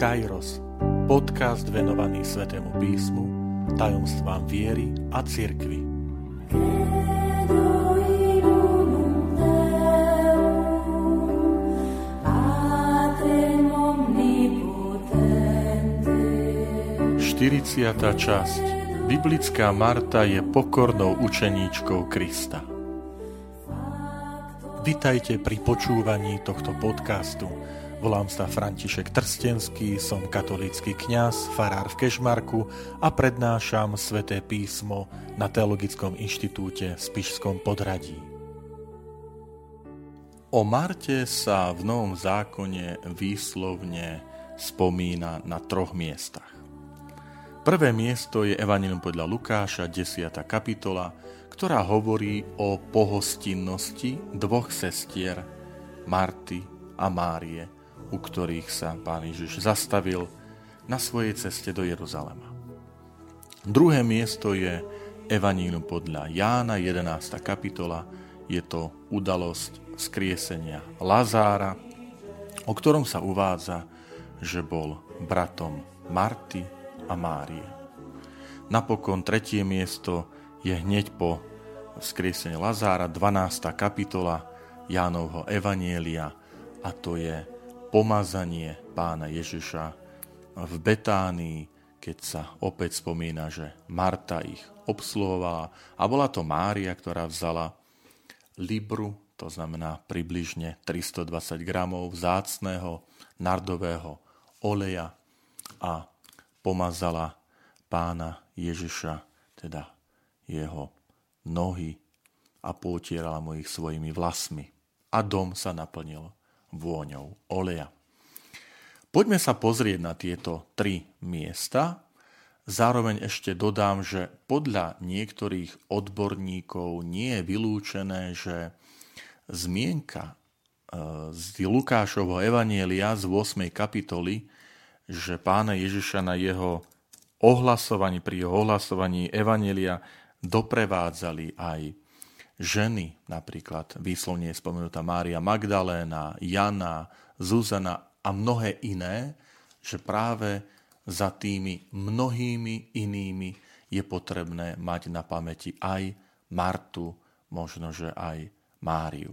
Kairos, podcast venovaný Svetému písmu, tajomstvám viery a cirkvi. Štyriciatá časť Biblická Marta je pokornou učeníčkou Krista. Vitajte pri počúvaní tohto podcastu – Volám sa František Trstenský, som katolícky kňaz, farár v Kešmarku a prednášam sväté písmo na Teologickom inštitúte v Spišskom podradí. O Marte sa v Novom zákone výslovne spomína na troch miestach. Prvé miesto je Evangelium podľa Lukáša, 10. kapitola, ktorá hovorí o pohostinnosti dvoch sestier, Marty a Márie – u ktorých sa pán Ježiš zastavil na svojej ceste do Jeruzalema. Druhé miesto je Evanílium podľa Jána, 11. kapitola. Je to udalosť skriesenia Lazára, o ktorom sa uvádza, že bol bratom Marty a Márie. Napokon tretie miesto je hneď po vzkriesení Lazára, 12. kapitola Jánovho Evanielia a to je pomazanie pána Ježiša v Betánii, keď sa opäť spomína, že Marta ich obsluhovala a bola to Mária, ktorá vzala libru, to znamená približne 320 gramov vzácného nardového oleja a pomazala pána Ježiša, teda jeho nohy a potierala mu ich svojimi vlasmi. A dom sa naplnil vôňou oleja. Poďme sa pozrieť na tieto tri miesta. Zároveň ešte dodám, že podľa niektorých odborníkov nie je vylúčené, že zmienka e, z Lukášovho Evanielia z 8. kapitoly, že pána Ježiša na jeho ohlasovaní, pri jeho ohlasovaní Evanielia doprevádzali aj ženy, napríklad výslovne je spomenutá Mária Magdaléna, Jana, Zuzana a mnohé iné, že práve za tými mnohými inými je potrebné mať na pamäti aj Martu, možno že aj Máriu.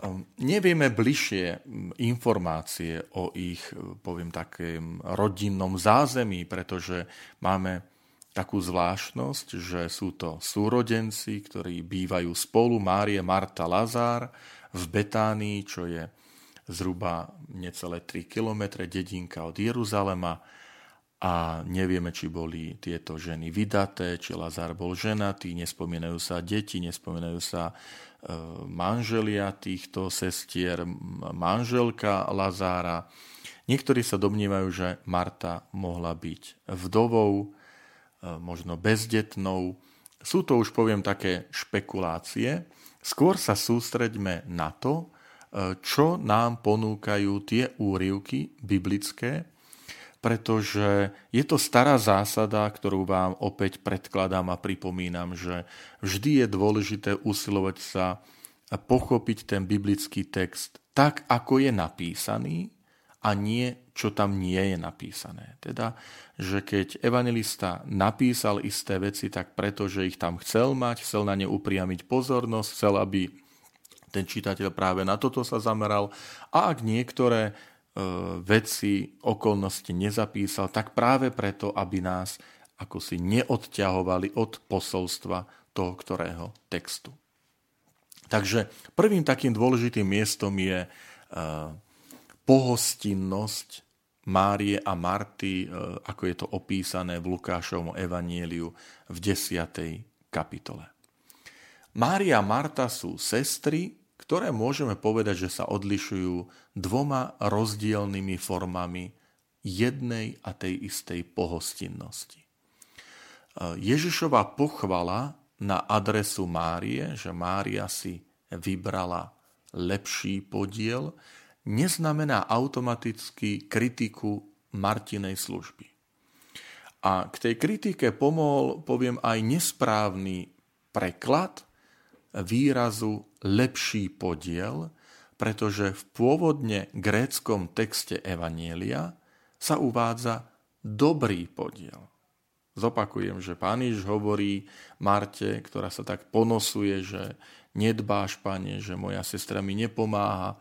Ehm, nevieme bližšie informácie o ich, poviem takém, rodinnom zázemí, pretože máme takú zvláštnosť, že sú to súrodenci, ktorí bývajú spolu, Márie, Marta, Lazár v Betánii, čo je zhruba necelé 3 kilometre dedinka od Jeruzalema a nevieme, či boli tieto ženy vydaté, či Lazár bol ženatý, nespomínajú sa deti, nespomínajú sa e, manželia týchto sestier, manželka Lazára. Niektorí sa domnievajú, že Marta mohla byť vdovou, možno bezdetnou. Sú to už poviem také špekulácie. Skôr sa sústreďme na to, e, čo nám ponúkajú tie úrivky biblické, pretože je to stará zásada, ktorú vám opäť predkladám a pripomínam, že vždy je dôležité usilovať sa pochopiť ten biblický text tak, ako je napísaný a nie, čo tam nie je napísané. Teda, že keď evangelista napísal isté veci, tak preto, že ich tam chcel mať, chcel na ne upriamiť pozornosť, chcel, aby ten čitateľ práve na toto sa zameral a ak niektoré e, veci, okolnosti nezapísal, tak práve preto, aby nás ako si neodťahovali od posolstva toho ktorého textu. Takže prvým takým dôležitým miestom je e, pohostinnosť Márie a Marty, e, ako je to opísané v Lukášovom evanieliu v 10. kapitole. Mária a Marta sú sestry, ktoré môžeme povedať, že sa odlišujú dvoma rozdielnymi formami jednej a tej istej pohostinnosti. E, Ježišova pochvala na adresu Márie, že Mária si vybrala lepší podiel, neznamená automaticky kritiku Martinej služby. A k tej kritike pomohol, poviem, aj nesprávny preklad výrazu lepší podiel, pretože v pôvodne gréckom texte Evanielia sa uvádza dobrý podiel. Zopakujem, že pán Ježiš hovorí Marte, ktorá sa tak ponosuje, že nedbáš, pane, že moja sestra mi nepomáha,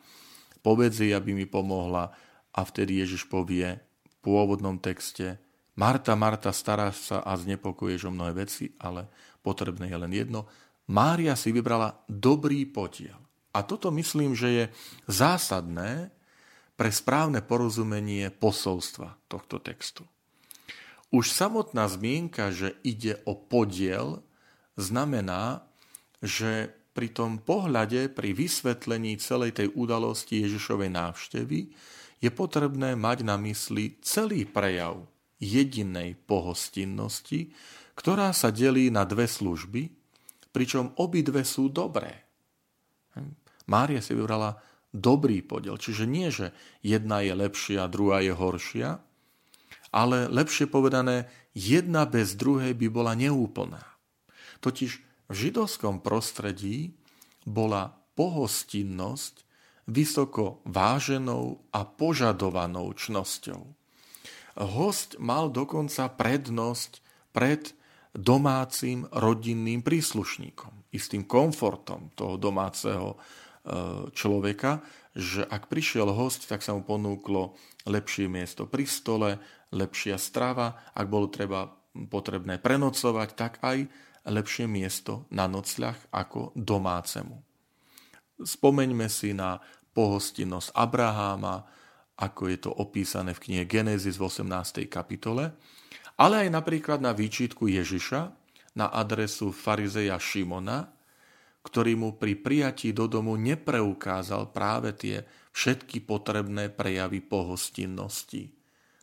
povedz jej, aby mi pomohla. A vtedy Ježiš povie v pôvodnom texte, Marta, Marta, staráš sa a znepokoješ o mnohé veci, ale potrebné je len jedno. Mária si vybrala dobrý podiel. A toto myslím, že je zásadné pre správne porozumenie posolstva tohto textu. Už samotná zmienka, že ide o podiel, znamená, že pri tom pohľade, pri vysvetlení celej tej udalosti Ježišovej návštevy je potrebné mať na mysli celý prejav jedinej pohostinnosti, ktorá sa delí na dve služby, pričom obidve sú dobré. Mária si vybrala dobrý podiel, čiže nie, že jedna je lepšia, druhá je horšia, ale lepšie povedané, jedna bez druhej by bola neúplná. Totiž v židovskom prostredí bola pohostinnosť vysoko váženou a požadovanou čnosťou. Host mal dokonca prednosť pred domácim rodinným príslušníkom, istým komfortom toho domáceho e, človeka, že ak prišiel host, tak sa mu ponúklo lepšie miesto pri stole, lepšia strava, ak bolo treba potrebné prenocovať, tak aj lepšie miesto na nocľah ako domácemu. Spomeňme si na pohostinnosť Abraháma, ako je to opísané v knihe Genesis v 18. kapitole, ale aj napríklad na výčitku Ježiša na adresu farizeja Šimona, ktorý mu pri prijatí do domu nepreukázal práve tie všetky potrebné prejavy pohostinnosti,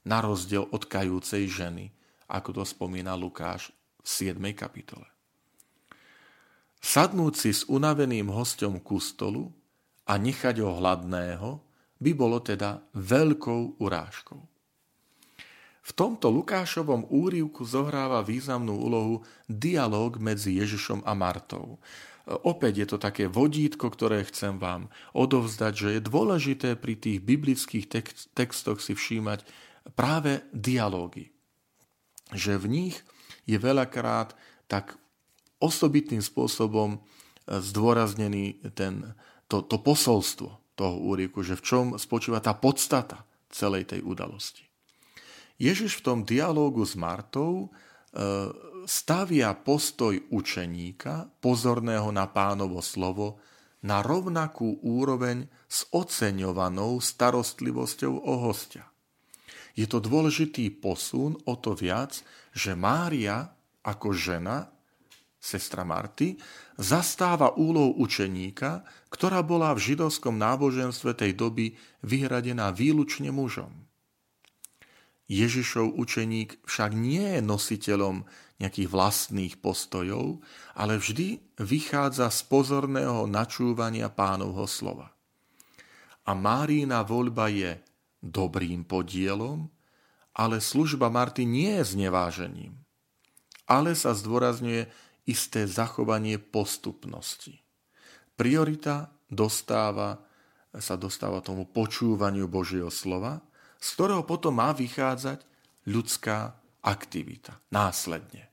na rozdiel od kajúcej ženy, ako to spomína Lukáš 7. kapitole. Sadnúť si s unaveným hostom ku stolu a nechať ho hladného, by bolo teda veľkou urážkou. V tomto Lukášovom úrivku zohráva významnú úlohu dialog medzi Ježišom a Martou. Opäť je to také vodítko, ktoré chcem vám odovzdať, že je dôležité pri tých biblických textoch si všímať práve dialógy. Že v nich je veľakrát tak osobitným spôsobom zdôraznený ten, to, to posolstvo, toho úriku, že v čom spočíva tá podstata celej tej udalosti. Ježiš v tom dialógu s Martou e, stavia postoj učeníka, pozorného na pánovo slovo, na rovnakú úroveň s oceňovanou starostlivosťou o hostia. Je to dôležitý posun o to viac, že Mária ako žena sestra Marty, zastáva úlohu učeníka, ktorá bola v židovskom náboženstve tej doby vyhradená výlučne mužom. Ježišov učeník však nie je nositeľom nejakých vlastných postojov, ale vždy vychádza z pozorného načúvania pánovho slova. A Márína voľba je dobrým podielom, ale služba Marty nie je znevážením, ale sa zdôrazňuje isté zachovanie postupnosti. Priorita dostáva, sa dostáva tomu počúvaniu Božieho slova, z ktorého potom má vychádzať ľudská aktivita následne.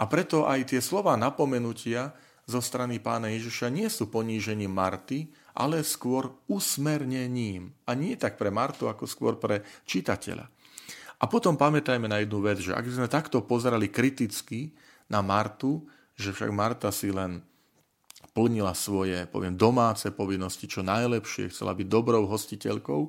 A preto aj tie slova napomenutia zo strany pána Ježiša nie sú ponížením Marty, ale skôr usmernením. A nie tak pre Martu, ako skôr pre čitateľa. A potom pamätajme na jednu vec, že ak sme takto pozerali kriticky na Martu, že však Marta si len plnila svoje, poviem, domáce povinnosti čo najlepšie, chcela byť dobrou hostiteľkou,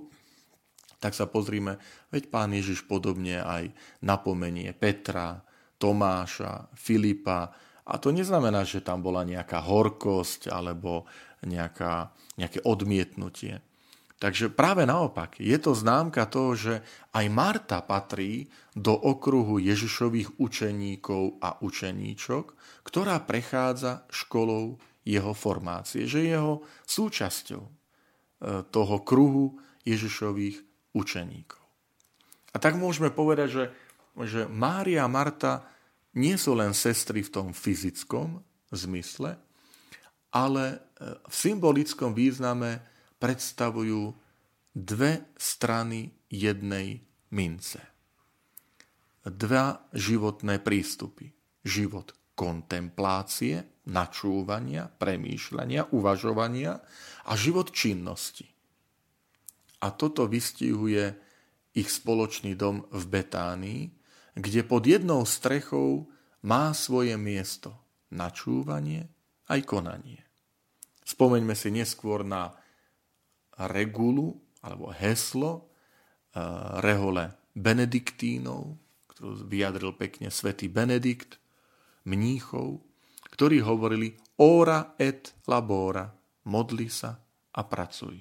tak sa pozrime, veď pán Ježiš podobne aj napomenie Petra, Tomáša, Filipa. A to neznamená, že tam bola nejaká horkosť alebo nejaká, nejaké odmietnutie. Takže práve naopak, je to známka toho, že aj Marta patrí do okruhu Ježišových učeníkov a učeníčok, ktorá prechádza školou jeho formácie, že je jeho súčasťou e, toho kruhu Ježišových učeníkov. A tak môžeme povedať, že, že Mária a Marta nie sú len sestry v tom fyzickom zmysle, ale e, v symbolickom význame predstavujú dve strany jednej mince. Dva životné prístupy. Život kontemplácie, načúvania, premýšľania, uvažovania a život činnosti. A toto vystihuje ich spoločný dom v Betánii, kde pod jednou strechou má svoje miesto načúvanie aj konanie. Spomeňme si neskôr na regulu alebo heslo eh, rehole benediktínov, ktorú vyjadril pekne svätý Benedikt, mníchov, ktorí hovorili ora et labora, modli sa a pracuj.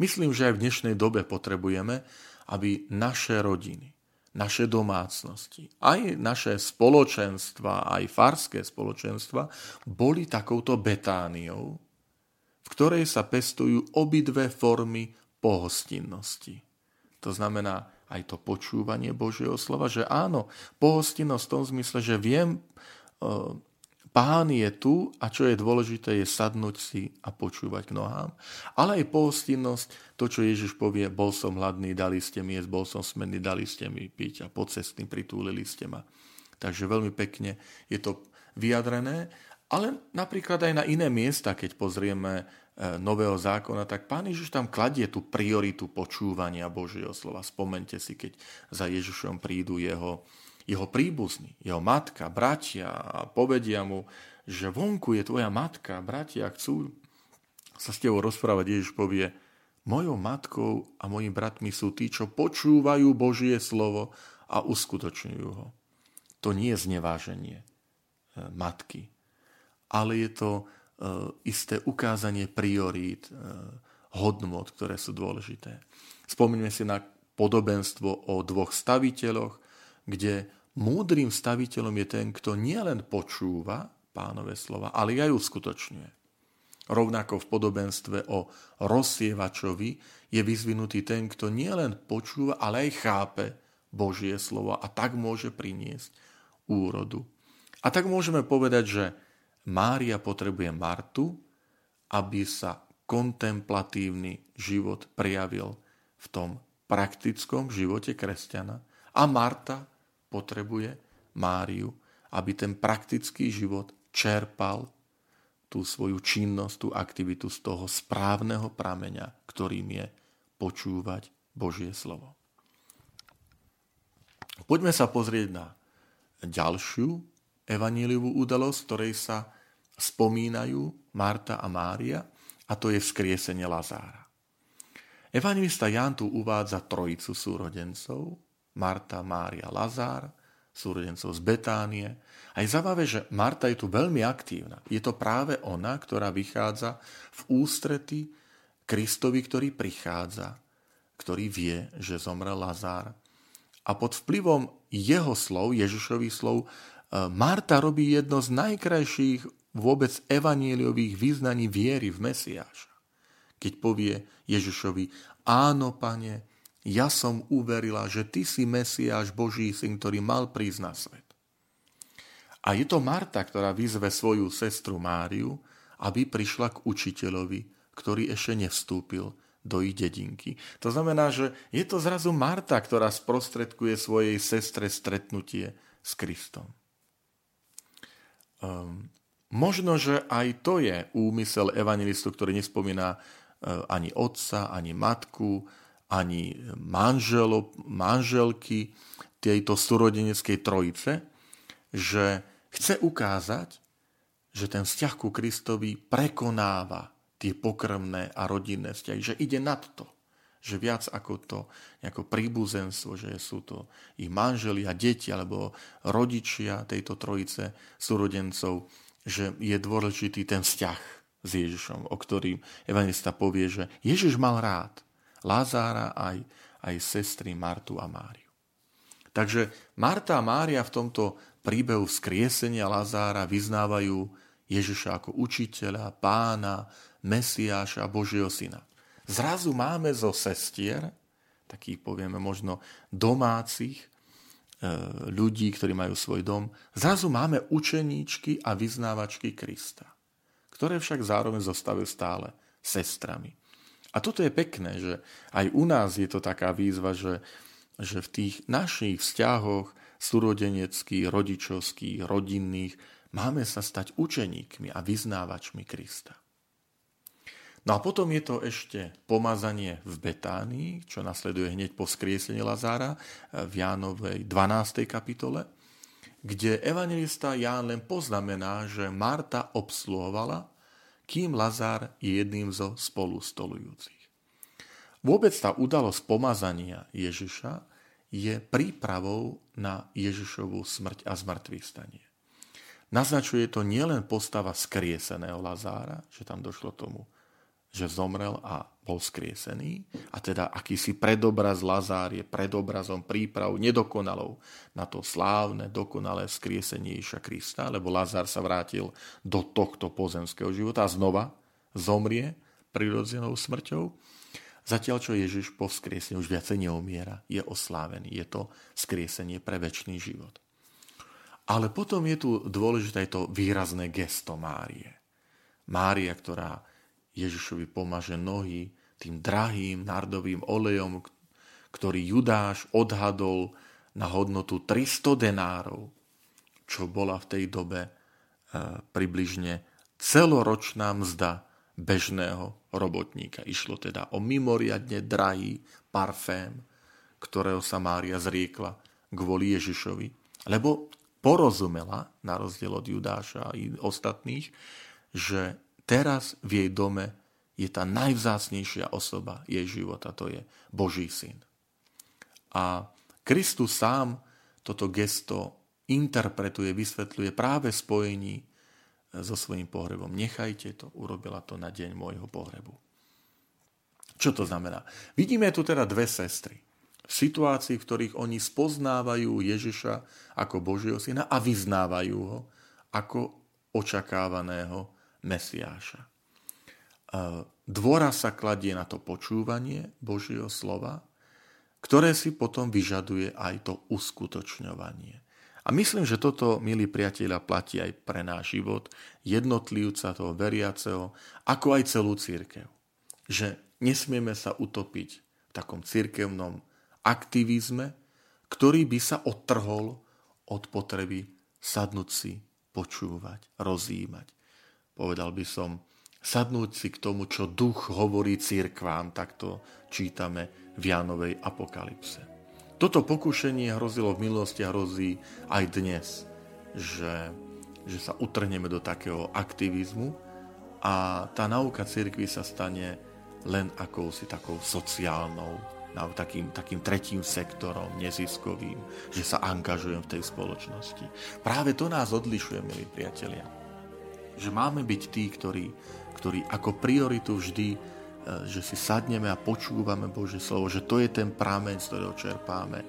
Myslím, že aj v dnešnej dobe potrebujeme, aby naše rodiny, naše domácnosti, aj naše spoločenstva, aj farské spoločenstva boli takouto betániou, v ktorej sa pestujú obidve formy pohostinnosti. To znamená aj to počúvanie Božieho slova, že áno, pohostinnosť v tom zmysle, že viem, e, pán je tu a čo je dôležité je sadnúť si a počúvať k nohám. Ale aj pohostinnosť, to čo Ježiš povie, bol som hladný, dali ste mi jesť, bol som smenný, dali ste mi piť a pocestný pritúlili ste ma. Takže veľmi pekne je to vyjadrené, ale napríklad aj na iné miesta, keď pozrieme E, nového zákona, tak pán Ježiš tam kladie tú prioritu počúvania Božieho slova. Spomente si, keď za Ježišom prídu jeho, jeho príbuzní, jeho matka, bratia a povedia mu, že vonku je tvoja matka, bratia chcú sa s tebou rozprávať. Ježiš povie, mojou matkou a mojimi bratmi sú tí, čo počúvajú Božie slovo a uskutočňujú ho. To nie je zneváženie e, matky, ale je to E, isté ukázanie priorít, e, hodnot, ktoré sú dôležité. Spomíname si na podobenstvo o dvoch staviteľoch, kde múdrym staviteľom je ten, kto nielen počúva pánové slova, ale aj uskutočňuje. Rovnako v podobenstve o rozsievačovi je vyzvinutý ten, kto nielen počúva, ale aj chápe Božie slovo a tak môže priniesť úrodu. A tak môžeme povedať, že Mária potrebuje Martu, aby sa kontemplatívny život prijavil v tom praktickom živote kresťana a Marta potrebuje Máriu, aby ten praktický život čerpal tú svoju činnosť, tú aktivitu z toho správneho prameňa, ktorým je počúvať Božie slovo. Poďme sa pozrieť na ďalšiu evaníliovú udalosť, ktorej sa spomínajú Marta a Mária, a to je vzkriesenie Lazára. Evangelista Ján tu uvádza trojicu súrodencov, Marta, Mária, Lazár, súrodencov z Betánie. A je zaujímavé, že Marta je tu veľmi aktívna. Je to práve ona, ktorá vychádza v ústrety Kristovi, ktorý prichádza, ktorý vie, že zomrel Lazár. A pod vplyvom jeho slov, Ježišových slov, Marta robí jedno z najkrajších vôbec evaníliových význaní viery v Mesiáša. Keď povie Ježišovi, áno, pane, ja som uverila, že ty si Mesiáš Boží syn, ktorý mal prísť na svet. A je to Marta, ktorá vyzve svoju sestru Máriu, aby prišla k učiteľovi, ktorý ešte nevstúpil do ich dedinky. To znamená, že je to zrazu Marta, ktorá sprostredkuje svojej sestre stretnutie s Kristom. Um, možno, že aj to je úmysel evangelistu, ktorý nespomína uh, ani otca, ani matku, ani manželo, manželky tejto súrodeneckej trojice, že chce ukázať, že ten vzťah ku Kristovi prekonáva tie pokrmné a rodinné vzťahy, že ide nad to že viac ako to nejako príbuzenstvo, že sú to ich manželia, deti alebo rodičia tejto trojice súrodencov, že je dôležitý ten vzťah s Ježišom, o ktorým evangelista povie, že Ježiš mal rád Lázára aj, aj sestry Martu a Máriu. Takže Marta a Mária v tomto príbehu vzkriesenia Lazára vyznávajú Ježiša ako učiteľa, pána, Mesiáša Božieho syna zrazu máme zo sestier, takých povieme možno domácich e, ľudí, ktorí majú svoj dom, zrazu máme učeníčky a vyznávačky Krista, ktoré však zároveň zostávajú stále sestrami. A toto je pekné, že aj u nás je to taká výzva, že, že v tých našich vzťahoch súrodeneckých, rodičovských, rodinných máme sa stať učeníkmi a vyznávačmi Krista. No a potom je to ešte pomazanie v Betánii, čo nasleduje hneď po skriesení Lazára v Jánovej 12. kapitole, kde evangelista Ján len poznamená, že Marta obsluhovala, kým Lazár je jedným zo spolu stolujúcich. Vôbec tá udalosť pomazania Ježiša je prípravou na Ježišovú smrť a zmrtvých stanie. Naznačuje to nielen postava skrieseného Lazára, že tam došlo tomu že zomrel a bol skriesený. A teda akýsi predobraz Lazár je predobrazom príprav nedokonalou na to slávne, dokonalé skriesenie Ježiša Krista, lebo Lazár sa vrátil do tohto pozemského života a znova zomrie prirodzenou smrťou. Zatiaľ, čo Ježiš po vzkriesení už viacej neumiera, je oslávený. Je to skriesenie pre väčší život. Ale potom je tu dôležité to výrazné gesto Márie. Mária, ktorá Ježišovi pomaže nohy tým drahým nardovým olejom, ktorý Judáš odhadol na hodnotu 300 denárov, čo bola v tej dobe e, približne celoročná mzda bežného robotníka. Išlo teda o mimoriadne drahý parfém, ktorého sa Mária zriekla kvôli Ježišovi, lebo porozumela, na rozdiel od Judáša a ostatných, že teraz v jej dome je tá najvzácnejšia osoba jej života, to je Boží syn. A Kristus sám toto gesto interpretuje, vysvetľuje práve spojení e, so svojím pohrebom. Nechajte to, urobila to na deň môjho pohrebu. Čo to znamená? Vidíme tu teda dve sestry. V situácii, v ktorých oni spoznávajú Ježiša ako Božieho syna a vyznávajú ho ako očakávaného Mesiáša. Dvora sa kladie na to počúvanie Božieho slova, ktoré si potom vyžaduje aj to uskutočňovanie. A myslím, že toto, milí priatelia, platí aj pre náš život, jednotlivca toho veriaceho, ako aj celú církev. Že nesmieme sa utopiť v takom církevnom aktivizme, ktorý by sa odtrhol od potreby sadnúť si, počúvať, rozímať povedal by som, sadnúť si k tomu, čo duch hovorí církvám, tak to čítame v Jánovej apokalypse. Toto pokušenie hrozilo v minulosti a hrozí aj dnes, že, že sa utrhneme do takého aktivizmu a tá nauka církvy sa stane len akousi takou sociálnou, takým, takým tretím sektorom, neziskovým, že sa angažujem v tej spoločnosti. Práve to nás odlišuje, milí priatelia že máme byť tí, ktorí, ktorí ako prioritu vždy, e, že si sadneme a počúvame Božie slovo, že to je ten prameň, z ktorého čerpáme,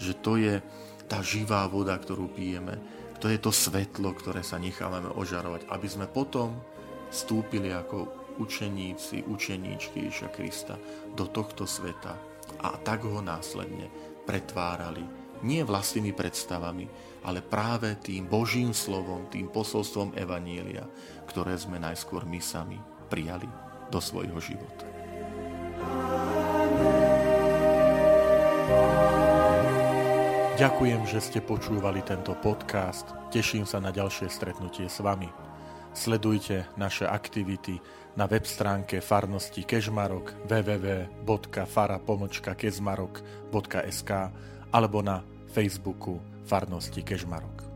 že to je tá živá voda, ktorú pijeme, to je to svetlo, ktoré sa nechávame ožarovať, aby sme potom vstúpili ako učeníci, učeníčky Ježa Krista do tohto sveta a tak ho následne pretvárali nie vlastnými predstavami, ale práve tým Božím slovom, tým posolstvom Evanielia, ktoré sme najskôr my sami prijali do svojho života. Ďakujem, že ste počúvali tento podcast. Teším sa na ďalšie stretnutie s vami. Sledujte naše aktivity na web stránke farnosti Kežmarok www.fara.kezmarok.sk alebo na Facebooku Farnosti Kežmarok.